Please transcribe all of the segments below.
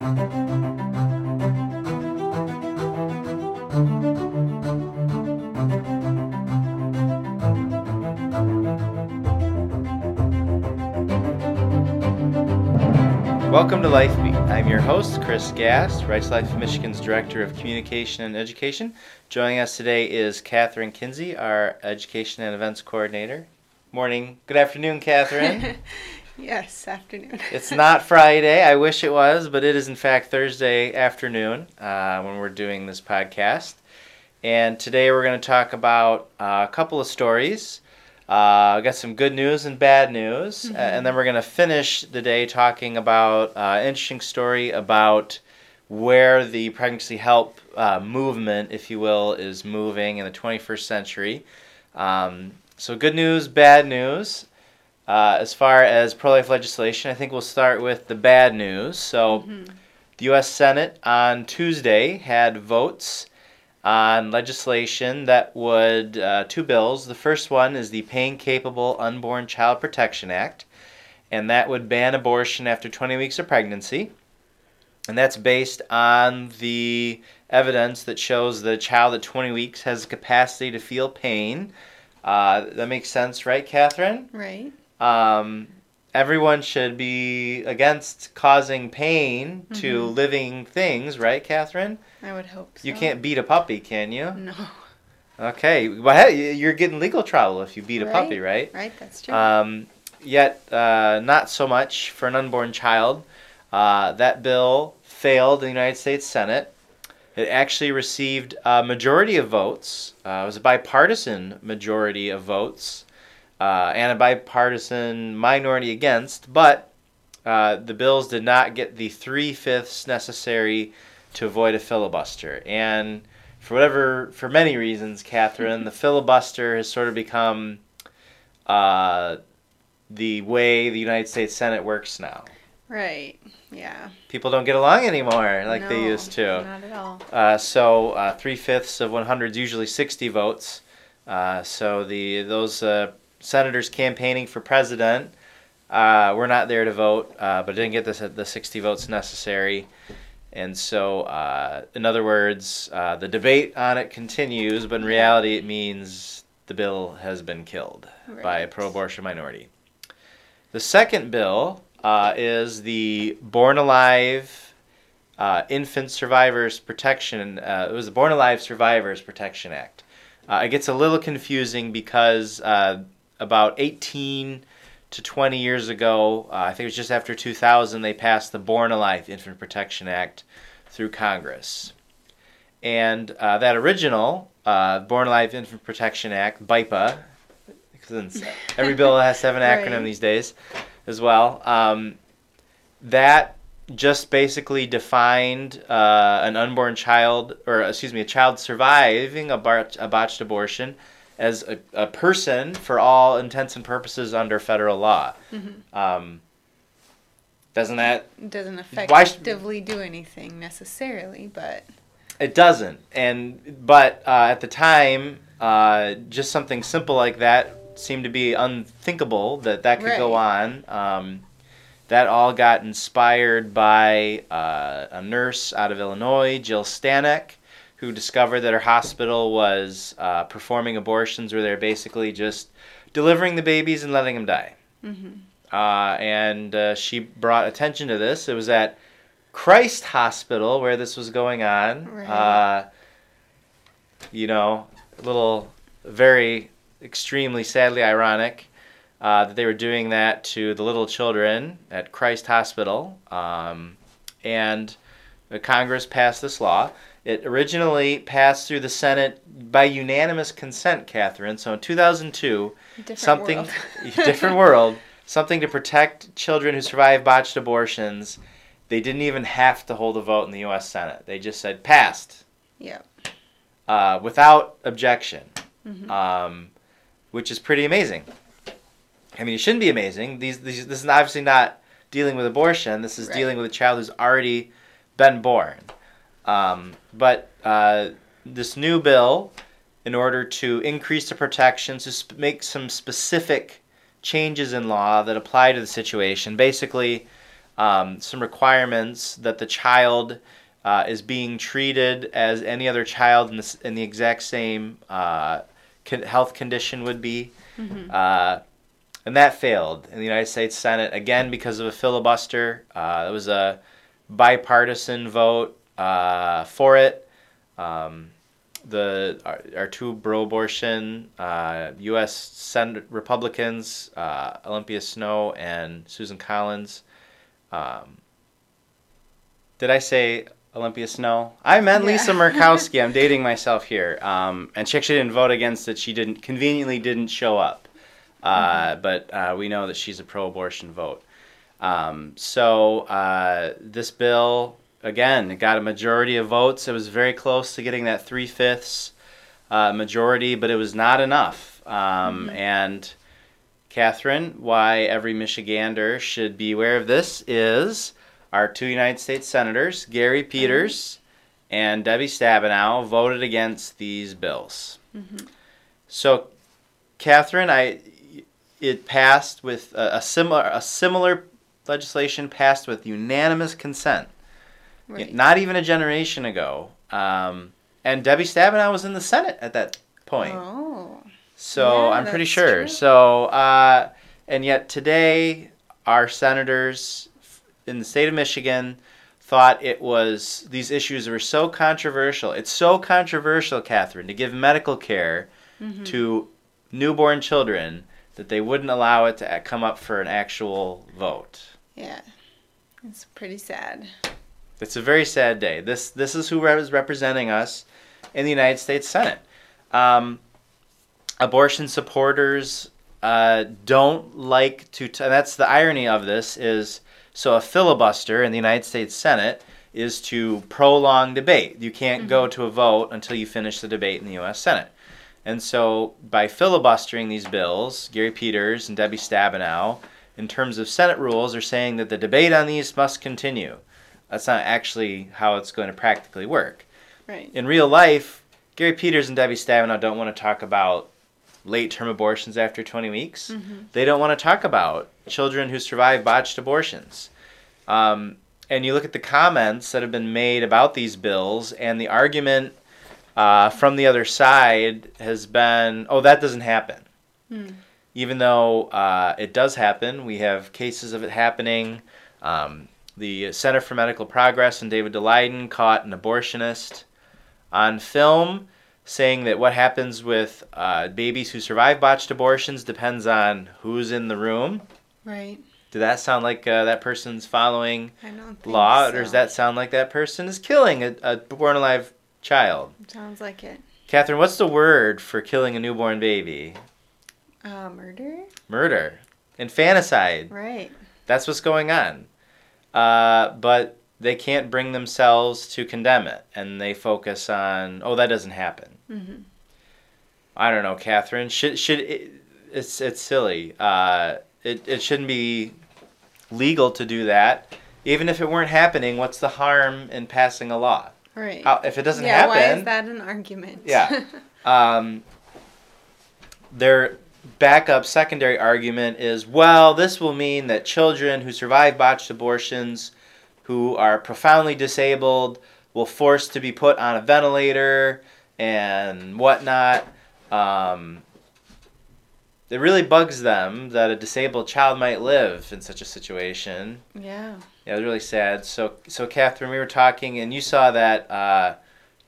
Welcome to LifeBeat. I'm your host, Chris Gast, Rights Life Michigan's Director of Communication and Education. Joining us today is Catherine Kinsey, our Education and Events Coordinator. Morning. Good afternoon, Catherine. yes, afternoon. it's not Friday. I wish it was, but it is in fact Thursday afternoon uh, when we're doing this podcast. And today we're going to talk about uh, a couple of stories. Uh, I got some good news and bad news, Mm-hmm. and then we're going to finish the day talking about uh, an interesting story about where the pregnancy help uh, movement, if you will, is moving in the 21st century. Um, so, good news, bad news. Uh, as far as pro life legislation, I think we'll start with the bad news. So, the U.S. Senate on Tuesday had votes on legislation that would, uh, two bills. The first one is the Pain Capable Unborn Child Protection Act, and that would ban abortion after 20 weeks of pregnancy. And that's based on the evidence that shows a child at 20 weeks has the capacity to feel pain. Uh, that makes sense, right, Catherine? Right. Um, everyone should be against causing pain to Mhm. living things, right, Catherine? I would hope so. You can't beat a puppy, can you? No. Okay, well, hey, you're getting legal trouble if you beat a puppy, right? Right, that's true. Um, yet, uh, not so much for an unborn child. Uh, that bill failed in the United States Senate. It actually received a majority of votes. Uh, it was a bipartisan majority of votes uh, and a bipartisan minority against, but uh, the bills did not get the three fifths necessary to avoid a filibuster. And for whatever, for many reasons, Catherine, the filibuster has sort of become uh, the way the United States Senate works now. right. Yeah. People don't get along anymore like they used to. Not at all. Uh, so uh, three fifths of 100 is usually 60 votes. Uh, so the those uh, senators campaigning for president uh, were not there to vote, uh, but didn't get the the 60 votes necessary. And so, uh, in other words, uh, the debate on it continues, but in reality, it means the bill has been killed by a pro-abortion minority. The second bill uh, is the Born Alive uh, Infant Survivors Protection. Uh, it was the Born Alive Survivors Protection Act. Uh, it gets a little confusing because uh, about 18 to 20 years ago, uh, I think it was just after 2000, they passed the Born Alive Infant Protection Act through Congress. And uh, that original uh, Born Alive Infant Protection Act, BIPA, since every bill has to have an acronym Right. these days as well, um, that just basically defined uh, an unborn child, or excuse me, a child surviving a botched abortion as a, a person for all intents and purposes under federal law. Mhm. Um, doesn't that doesn't Why sh- effectively do anything necessarily, but It doesn't, and but uh, at the time, uh, just something simple like that seemed to be unthinkable that that could go on. Um, that all got inspired by uh, a nurse out of Illinois, Jill Stanek, who discovered that her hospital was uh, performing abortions where they're basically just delivering the babies and letting them die. mhm. uh, and uh, she brought attention to this. It was at Christ Hospital where this was going on. Right. Uh, you know, a little, very, extremely, sadly ironic uh, that they were doing that to the little children at Christ Hospital. Um, and the Congress passed this law. It originally passed through the Senate by unanimous consent, Catherine. So in 2002, different something world. different world something to protect children who survive botched abortions they didn't even have to hold a vote in the us senate they just said passed Yep. uh, without objection Mhm. um, which is pretty amazing i mean it shouldn't be amazing these, these this is obviously not dealing with abortion this is Right. dealing with a child who's already been born um, but uh, this new bill in order to increase the protections, to sp- make some specific changes in law that apply to the situation. Basically, um, some requirements that the child uh, is being treated as any other child in the, in the exact same uh, con- health condition would be. Mm-hmm. Uh, and that failed in the United States Senate again because of a filibuster. Uh, it was a bipartisan vote uh, for it. Um, the our, our two pro-abortion uh, U.S. Senate Republicans, uh, Olympia Snowe and Susan Collins. Um, did I say Olympia Snowe? I meant Yeah. Lisa Murkowski. I'm dating myself here. Um, and she actually didn't vote against it. She didn't conveniently didn't show up. Uh, But uh, we know that she's a pro-abortion vote. Um, so uh, this bill again it got a majority of votes. It was very close to getting that three fifths uh, majority, but it was not enough. Um, And Catherine, why every Michigander should be aware of this is our two United States senators, Gary Peters and Debbie Stabenow, voted against these bills. So, Catherine, I it passed with a, a similar a similar legislation passed with unanimous consent. Right. Not even a generation ago. Um, and Debbie Stabenow was in the Senate at that point. Oh. So Yeah, I'm pretty sure. true. So, uh, and yet today, our senators in the state of Michigan thought it was these issues were so controversial. It's so controversial, Catherine, to give medical care Mm-hmm. to newborn children that they wouldn't allow it to come up for an actual vote. Yeah. It's pretty sad. It's a very sad day. This this is who is representing us in the United States Senate. Um, abortion supporters uh, don't like to. T- and that's the irony of this is so a filibuster in the United States Senate is to prolong debate. You can't go to a vote until you finish the debate in the U.S. Senate. And so by filibustering these bills, Gary Peters and Debbie Stabenow, in terms of Senate rules, are saying that the debate on these must continue. That's not actually how it's going to practically work. Right. In real life, Gary Peters and Debbie Stabenow don't want to talk about late term abortions after 20 weeks. They don't want to talk about children who survive botched abortions. Um, and you look at the comments that have been made about these bills, and the argument uh, from the other side has been, oh, that doesn't happen. Hmm. Even though uh, it does happen, we have cases of it happening. Um, the Center for Medical Progress and David Daleiden caught an abortionist on film saying that what happens with uh, babies who survive botched abortions depends on who's in the room. Right. Did that sound like uh, that person's following I don't think law, so. or does that sound like that person is killing a, a born alive child? Sounds like it. Catherine, what's the word for killing a newborn baby? Uh, murder? Murder. Infanticide. Right. That's what's going on. Uh, but they can't bring themselves to condemn it, and they focus on, oh, that doesn't happen. Mm-hmm. I don't know, Catherine. Should should it, it's it's silly. Uh, it it shouldn't be legal to do that. Even if it weren't happening, what's the harm in passing a law? Right. How, if it doesn't yeah, happen, why is that an argument? Yeah. um, their backup secondary argument is well, this will mean that children who survive botched abortions, who are profoundly disabled, will force to be put on a ventilator and whatnot. Um, it really bugs them that a disabled child might live in such a situation. yeah. Yeah, it was really sad. So, so Catherine, we were talking, and you saw that uh,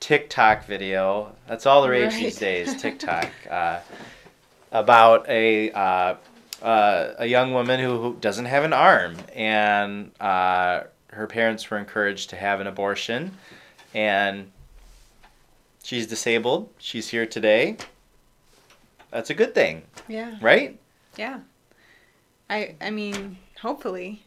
TikTok video. That's all the rage these days. TikTok uh, about a uh, uh, a young woman who, who doesn't have an arm, and uh, her parents were encouraged to have an abortion, and she's disabled. She's here today. That's a good thing, Yeah. right? Yeah. I I mean, hopefully.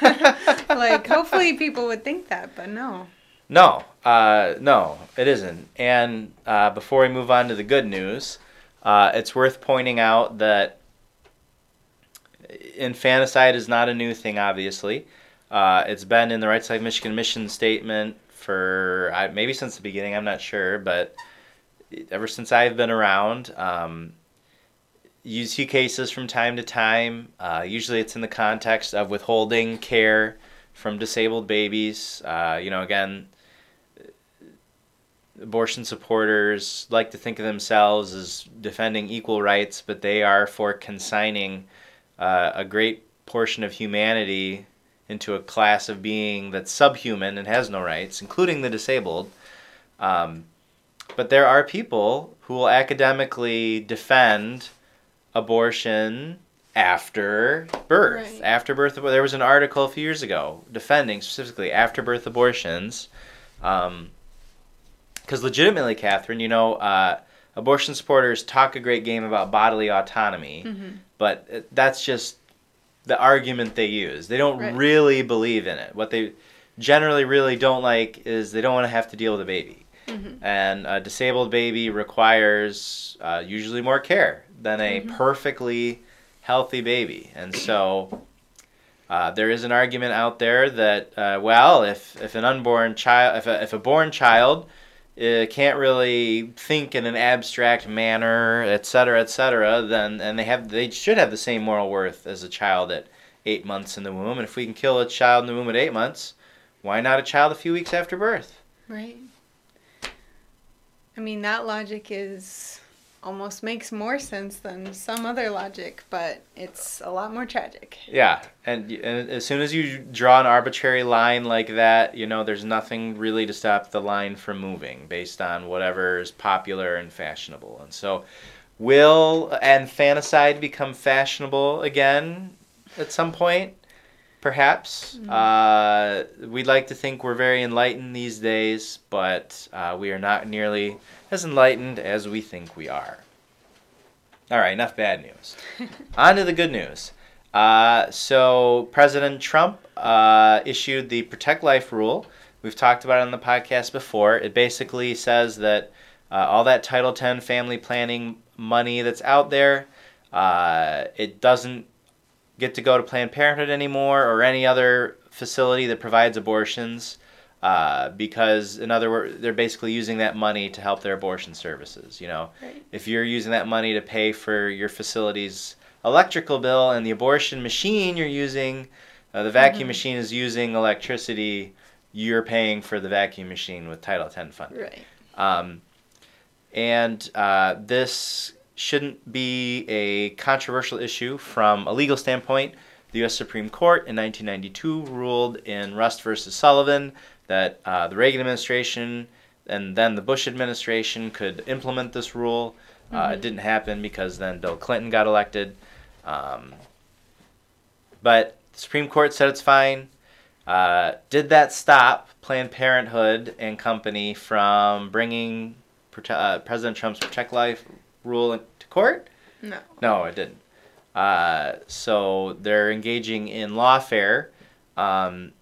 like hopefully people would think that, but no. No, uh, no, it isn't. And uh, before we move on to the good news, uh, it's worth pointing out that infanticide is not a new thing, obviously. Uh, it's been in the Right Side Michigan mission statement for maybe since the beginning, I'm not sure, but ever since I've been around. Um, you see cases from time to time. Uh, usually it's in the context of withholding care from disabled babies. Uh, you know, again, abortion supporters like to think of themselves as defending equal rights, but they are for consigning uh, a great portion of humanity into a class of being that's subhuman and has no rights, including the disabled. Um, but there are people who will academically defend abortion after birth. Right. After birth, there was an article a few years ago defending specifically after birth abortions. Um, because legitimately, Catherine, you know, uh, abortion supporters talk a great game about bodily autonomy, Mm-hmm. but that's just the argument they use. They don't Right. really believe in it. What they generally really don't like is they don't want to have to deal with a baby. Mm-hmm. And a disabled baby requires uh, usually more care than a Mhm. perfectly healthy baby. And so uh, there is an argument out there that, uh, well, if, if an unborn child, if a, if a born child uh, can't really think in an abstract manner, etc., cetera, et cetera, then and they have they should have the same moral worth as a child at eight months in the womb. And if we can kill a child in the womb at eight months, why not a child a few weeks after birth? Right. I mean, that logic is almost makes more sense than some other logic, but it's a lot more tragic. Yeah, and, and as soon as you draw an arbitrary line like that, you know, there's nothing really to stop the line from moving based on whatever is popular and fashionable. And so, will and infanticide become fashionable again at some point? Perhaps. Uh, we'd like to think we're very enlightened these days, but uh, we are not nearly as enlightened as we think we are. All right, enough bad news. On to the good news. Uh, so President Trump uh, issued the Protect Life rule. We've talked about it on the podcast before. It basically says that uh, all that Title X family planning money that's out there, uh, it doesn't get to go to Planned Parenthood anymore or any other facility that provides abortions. Uh, because in other words, they're basically using that money to help their abortion services. You know, Right. if you're using that money to pay for your facility's electrical bill and the abortion machine you're using, uh, the vacuum Mhm. machine is using electricity, you're paying for the vacuum machine with Title X funding. Right. Um, and uh, this shouldn't be a controversial issue from a legal standpoint. The U.S. Supreme Court in 1992 ruled in Rust versus Sullivan that uh, the Reagan administration and then the Bush administration could implement this rule. Uh, it Mhm. didn't happen because then Bill Clinton got elected. Um, but the Supreme Court said it's fine. Uh, did that stop Planned Parenthood and company from bringing uh, President Trump's Protect Life rule into court? No. No, it didn't. Uh, so they're engaging in lawfare. Um,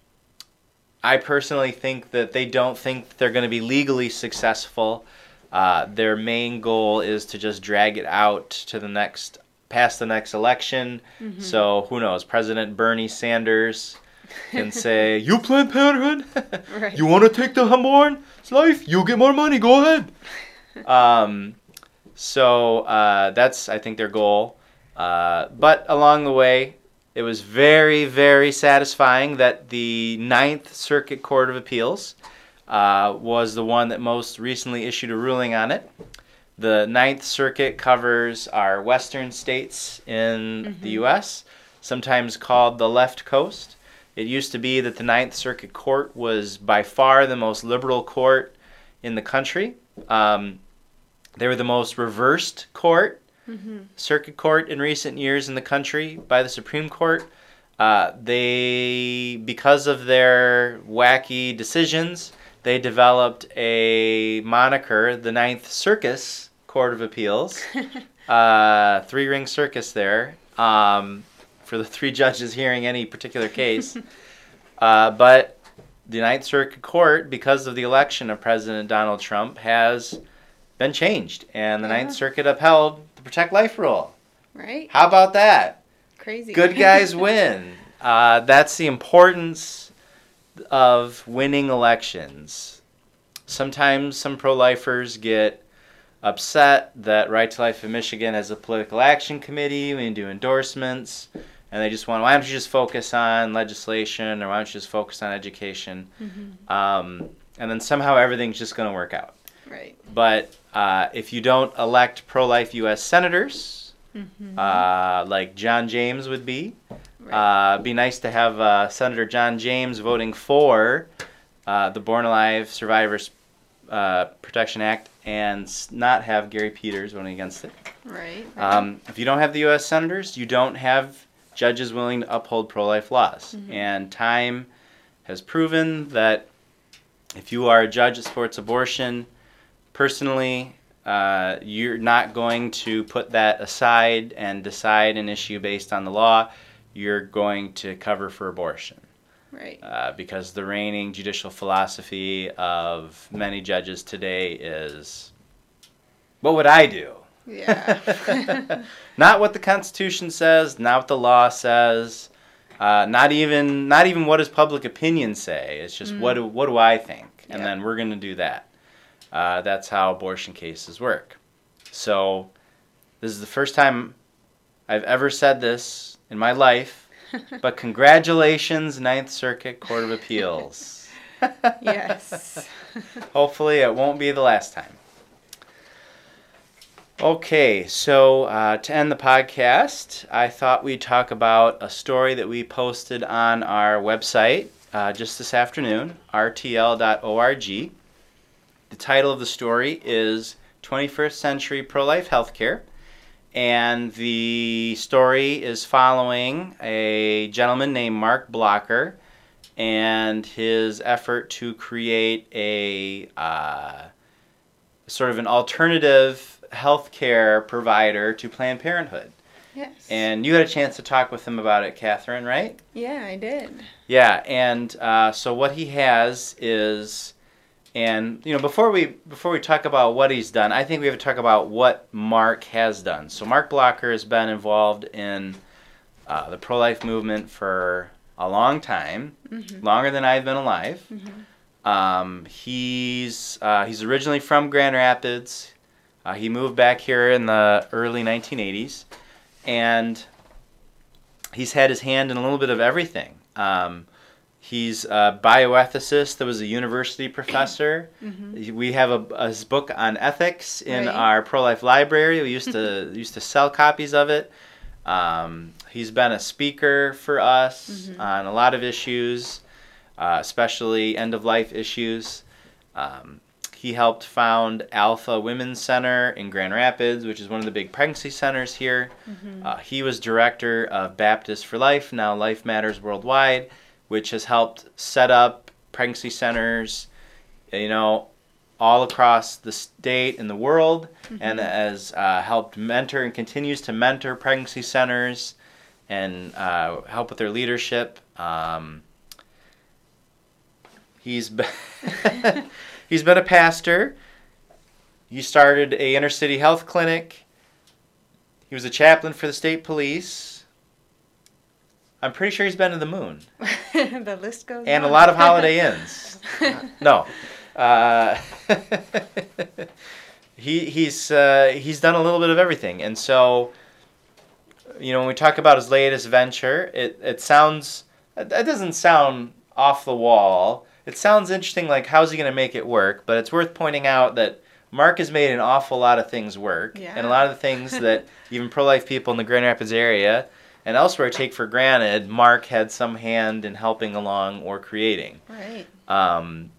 I personally think that they don't think they're going to be legally successful. Uh, their main goal is to just drag it out to the next, past the next election. Mhm. So who knows? President Bernie Sanders can say, "You Planned Parenthood, Right. you want to take the unborn's life? You get more money. Go ahead." um, so uh, that's I think their goal. Uh, but along the way, it was very very satisfying that the Ninth Circuit Court of Appeals uh, was the one that most recently issued a ruling on it. The Ninth Circuit covers our western states in the Mhm. U.S., sometimes called the left coast. It used to be that the Ninth Circuit Court was by far the most liberal court in the country. Um, they were the most reversed court, hmm circuit court in recent years in the country by the Supreme Court. Uh, they, because of their wacky decisions, they developed a moniker, the Ninth Circus Court of Appeals, uh, three ring circus there, um, for the three judges hearing any particular case. uh, but the Ninth Circuit Court, because of the election of President Donald Trump, has been changed, and the Yeah. Ninth Circuit upheld the Protect Life rule. Right. How about that? Crazy. Good guys win. Uh, that's the importance of winning elections. Sometimes some pro lifers get upset that Right to Life in Michigan has a political action committee. We do endorsements. and they just want, why don't you just focus on legislation or why don't you just focus on education? Mm-hmm. Um, and then somehow everything's just going to work out. Right. But uh, if you don't elect pro life U.S. senators, Mm-hmm. uh, like John James would be, right. uh, be nice to have uh, Senator John James voting for uh, the Born Alive Survivors uh, Protection Act and not have Gary Peters voting against it. right. right. Um, if you don't have the U.S. senators, you don't have judges willing to uphold pro life laws. Mhm. And time has proven that if you are a judge that supports abortion, personally, uh, you're not going to put that aside and decide an issue based on the law. You're going to cover for abortion right. uh, because the reigning judicial philosophy of many judges today is what would I do? Yeah. not what the Constitution says, not what the law says, uh, not even not even what does public opinion say. It's just what do, what do I think, and Yeah. then we're going to do that. Uh, that's how abortion cases work. So, this is the first time I've ever said this in my life. But congratulations, Ninth Circuit Court of Appeals. yes. Hopefully, it won't be the last time. Okay, so uh, to end the podcast, I thought we'd talk about a story that we posted on our website uh, just this afternoon, rtl.org. The title of the story is 21st Century Pro Life Healthcare. And the story is following a gentleman named Mark Blocher and his effort to create a uh, sort of an alternative healthcare provider to Planned Parenthood. Yes. And you had a chance to talk with him about it, Catherine, right? yeah, I did. Yeah, and uh, so what he has is, and you know, before we before we talk about what he's done, I think we have to talk about what Mark has done. So Mark Blocher has been involved in uh, the pro-life movement for a long time, Mm-hmm. longer than I've been alive. Mm-hmm. Um, he's uh, he's originally from Grand Rapids. Uh, he moved back here in the early 1980s, and he's had his hand in a little bit of everything. Um, he's a bioethicist that was a university professor. Mm-hmm. We have a, his book on ethics in Right. our pro life library. We used to used to sell copies of it. Um, he's been a speaker for us Mhm. on a lot of issues, uh, especially end of life issues. Um, he helped found Alpha Women's Center in Grand Rapids, which is one of the big pregnancy centers here. Mm-hmm. Uh, he was director of Baptist for Life, now Life Matters Worldwide, which has helped set up pregnancy centers, you know, all across the state and the world, and has uh, helped mentor and continues to mentor pregnancy centers and uh, help with their leadership. Um, he's been he's been a pastor. He started a inner city health clinic. He was a chaplain for the state police. I'm pretty sure he's been to the moon the list goes and a lot of Holiday Inns. no, uh, he he's uh, he's done a little bit of everything, and so you know when we talk about his latest venture, it it sounds it doesn't sound off the wall. It sounds interesting, like how's he going to make it work? But it's worth pointing out that Mark has made an awful lot of things work, and a lot of the things that even pro life people in the Grand Rapids area and elsewhere take for granted, Mark had some hand in helping along or creating. Right. Um,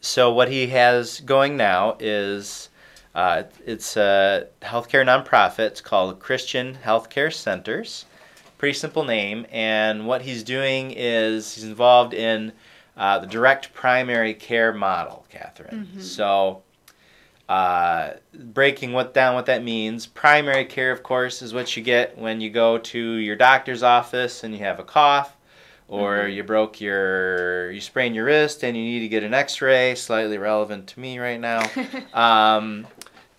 so what he has going now is uh, it's a healthcare nonprofit. It's called Christian Healthcare Centers. Pretty simple name. And what he's doing is he's involved in uh, the direct primary care model, Catherine. Mhm. So uh, breaking what down what that means. Primary care, of course, is what you get when you go to your doctor's office and you have a cough or Mhm. you broke your you sprained your wrist and you need to get an x-ray slightly relevant to me right now um,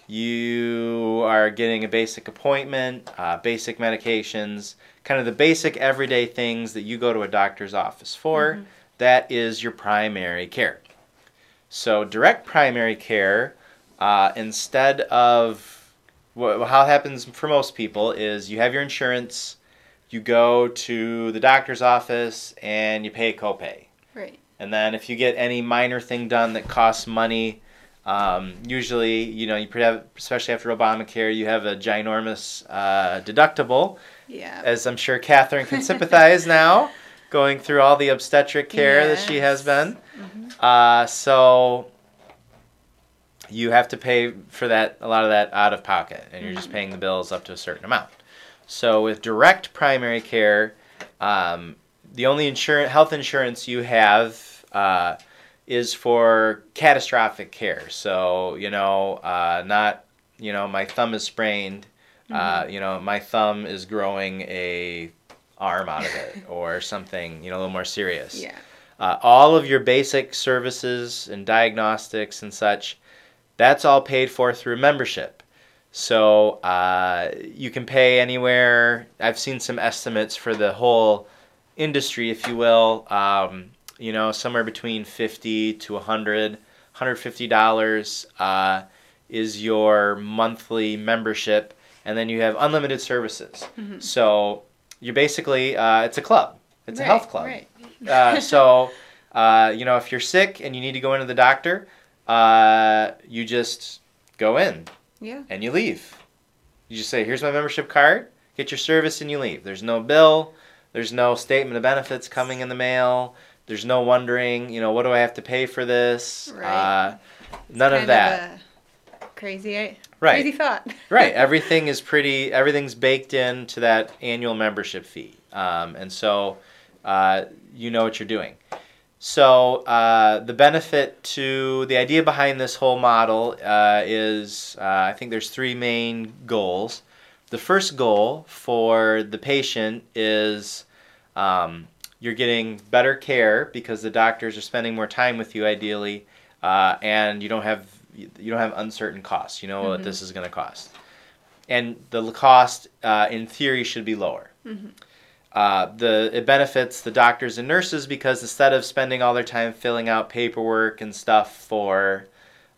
you are getting a basic appointment uh, basic medications kind of the basic everyday things that you go to a doctor's office for Mhm. That is your primary care so direct primary care uh, instead of wh- how it happens for most people is you have your insurance you go to the doctor's office and you pay a copay. Right. And then if you get any minor thing done that costs money, um, usually, you know, you have, especially after Obamacare, you have a ginormous uh, deductible, Yeah. as I'm sure Catherine can sympathize now, going through all the obstetric care that she has Yes. been. Mhm. Uh, so you have to pay for that a lot of that out of pocket, and you're just Mhm. paying the bills up to a certain amount. So with direct primary care, um, the only insurance health insurance you have uh, is for catastrophic care. So you know, uh, not you know my thumb is sprained. Uh, you know, my thumb is growing a arm out of it, or something you know a little more serious. Yeah. Uh, all of your basic services and diagnostics and such, that's all paid for through membership. So uh, you can pay anywhere. I've seen some estimates for the whole industry, if you will. Um, you know, somewhere between fifty to 100 150 dollars uh, is your monthly membership, and then you have unlimited services. Mhm. So you're basically uh, it's a club. It's a health club. Right. Uh, so, uh, you know, if you're sick and you need to go into the doctor, uh, you just go in Yeah. and you leave. You just say, "Here's my membership card. Get your service and you leave." There's no bill. There's no statement of benefits coming in the mail. There's no wondering, you know, what do I have to pay for this? Right. Uh, none of that. a crazy, eh, right. crazy thought. right. Everything is pretty. Everything's baked into that annual membership fee, um, and so uh, you know what you're doing. So uh, the benefit to the idea behind this whole model uh, is uh, I think there's three main goals. The first goal for the patient is um, you're getting better care because the doctors are spending more time with you ideally, uh, and you don't have you don't have uncertain costs. You know what Mhm. this is going to cost, and the cost uh, in theory should be lower. Mhm. Uh, the it benefits the doctors and nurses because instead of spending all their time filling out paperwork and stuff for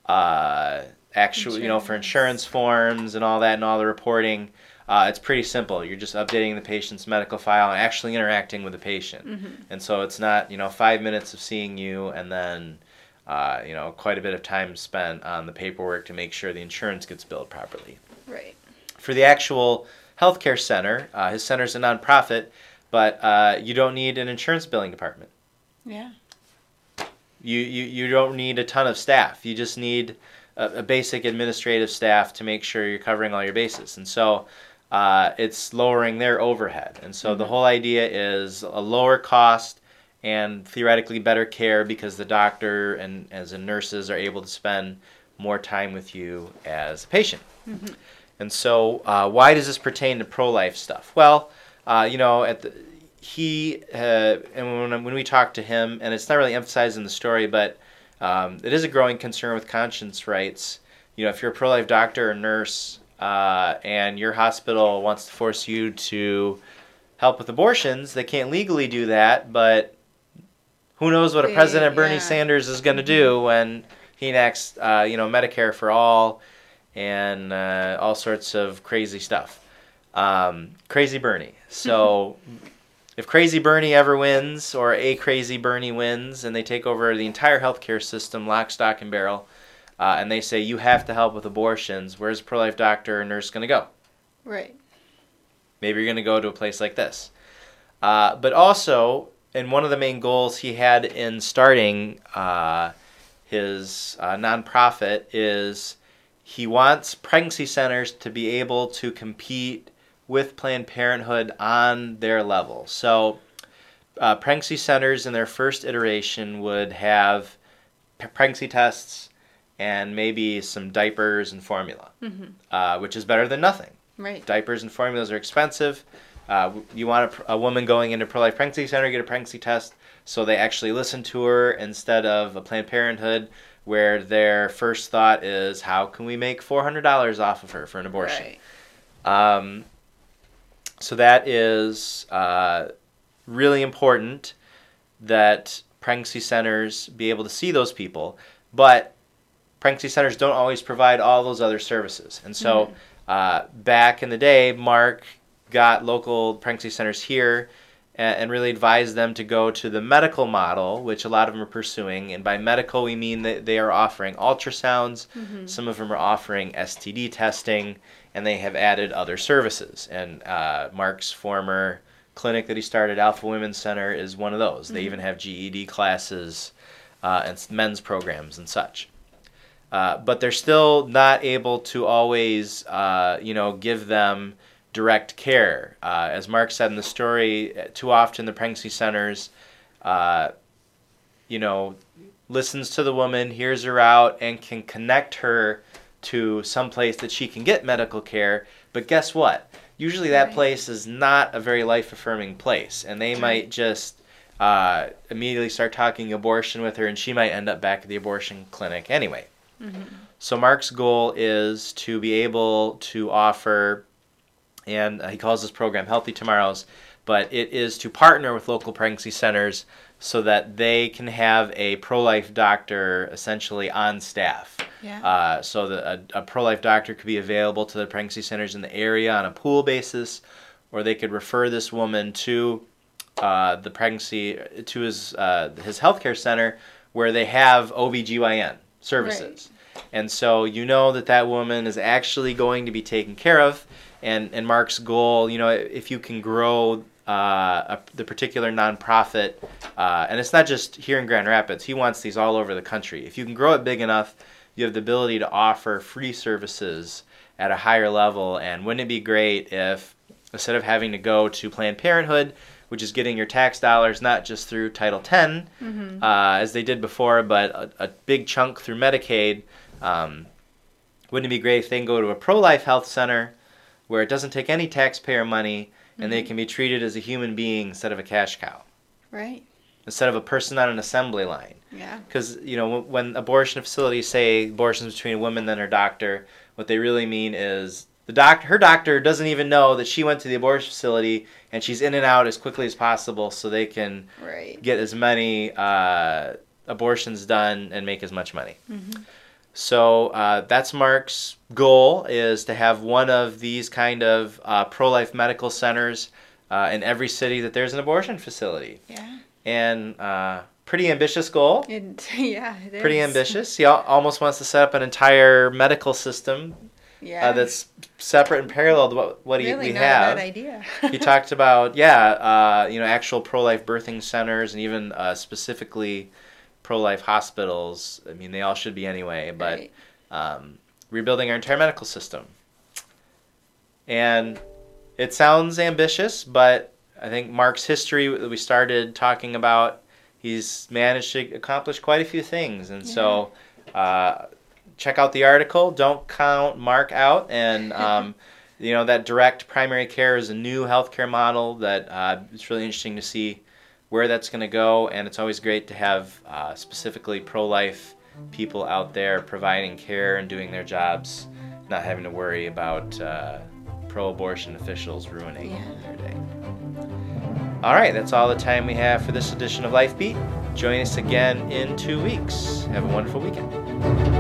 uh, actual you know for Insurance. insurance forms and all that and all the reporting, uh, it's pretty simple. You're just updating the patient's medical file and actually interacting with the patient. Mhm. And so it's not you know five minutes of seeing you and then uh, you know quite a bit of time spent on the paperwork to make sure the insurance gets billed properly Right. for the actual healthcare center, uh, his center is a nonprofit, but uh, you don't need an insurance billing department. Yeah. You, you, you don't need a ton of staff. You just need a, a basic administrative staff to make sure you're covering all your bases. And so uh, it's lowering their overhead. And so the Mhm. whole idea is a lower cost and theoretically better care because the doctor and as the nurses are able to spend more time with you as a patient. Mhm. And so, uh, why does this pertain to pro-life stuff? Well, uh, you know, at the, he uh, and when, when we talked to him, and it's not really emphasized in the story, but um, it is a growing concern with conscience rights. You know, if you're a pro-life doctor or nurse, uh, and your hospital wants to force you to help with abortions, they can't legally do that, but who knows what a President Bernie. Sanders is going to do when he enacts, uh, you know, Medicare for all and uh, all sorts of crazy stuff. Um, crazy Bernie. So, if Crazy Bernie ever wins, or a Crazy Bernie wins, and they take over the entire healthcare system, lock, stock, and barrel, uh, and they say you have to help with abortions, where's a pro-life doctor or nurse going to go? Right. Maybe you're going to go to a place like this. Uh, but also, and one of the main goals he had in starting uh, his uh, nonprofit is he wants pregnancy centers to be able to compete with Planned Parenthood on their level. So, uh, pregnancy centers in their first iteration would have pregnancy tests and maybe some diapers and formula, hmm uh, which is better than nothing Right. diapers and formulas are expensive. Uh, you want a, a woman going into pro life pregnancy center get a pregnancy test, so they actually listen to her instead of a Planned Parenthood where their first thought is how can we make four hundred dollars off of her for an abortion. Right. Um, so that is uh, really important that pregnancy centers be able to see those people, but pregnancy centers don't always provide all those other services. And so Mhm. uh, back in the day, Mark got local pregnancy centers here and, really advise them to go to the medical model, which a lot of them are pursuing. And by medical, we mean that they are offering ultrasounds, Mm-hmm. some of them are offering STD testing, and they have added other services. And uh, Mark's former clinic that he started, Alpha Women's Center, is one of those. They even have GED classes uh, and men's programs and such. Uh, but they're still not able to always, uh, you know, give them direct care. Uh, as Mark said in the story, uh, too often the pregnancy centers, uh, you know, listens to the woman, hears her out, and can connect her to some place that she can get medical care. But guess what? Usually that Right. place is not a very life affirming place, and they might just uh, immediately start talking abortion with her, and she might end up back at the abortion clinic anyway. So Mark's goal is to be able to offer, and uh, he calls this program Healthy Tomorrows, but it is to partner with local pregnancy centers so that they can have a pro-life doctor essentially on staff. Yeah. Uh, so that a, a pro-life doctor could be available to the pregnancy centers in the area on a pool basis, or they could refer this woman to uh, the pregnancy to his uh, his healthcare center where they have OBGYN services. Right. And so you know that that woman is actually going to be taken care of. And, and Mark's goal, you know, if you can grow uh, a, the particular nonprofit, uh, and it's not just here in Grand Rapids, he wants these all over the country. If you can grow it big enough, you have the ability to offer free services at a higher level. And wouldn't it be great if instead of having to go to Planned Parenthood, which is getting your tax dollars not just through Title X, Mm-hmm. uh, as they did before, but a, a big chunk through Medicaid. Um, wouldn't it be great if they can go to a pro life health center where it doesn't take any taxpayer money and they can be treated as a human being instead of a cash cow, Right. instead of a person on an assembly line? Yeah. Because you know when- abortion facilities say abortions between a woman and her doctor, what they really mean is the doctor, her doctor doesn't even know that she went to the abortion facility and she's in and out as quickly as possible so they can Right. get as many uh, abortions done and make as much money. Mhm. So uh, that's Mark's goal is to have one of these kind of uh, pro-life medical centers uh, in every city that there's an abortion facility. Yeah. And uh, pretty ambitious goal. It, yeah. It Pretty is. ambitious. He al- almost wants to set up an entire medical system Yeah. uh, that's separate and parallel to what, what he, really we not have bad idea. he talked about yeah uh, you know actual pro-life birthing centers and even uh, specifically pro-life hospitals. I mean they all should be anyway but Right. um, rebuilding our entire medical system. And it sounds ambitious but i think mark's history that we started talking about he's managed to accomplish quite a few things. And so uh, check out the article. Don't count mark out. And um, you know that direct primary care is a new healthcare model that uh, it's really interesting to see where that's going to go and it's always great to have uh, specifically pro-life people out there providing care and doing their jobs not having to worry about uh, pro-abortion officials ruining Yeah. their day. All right that's all the time we have for this edition of life beat. Join us again in two weeks. Have a wonderful weekend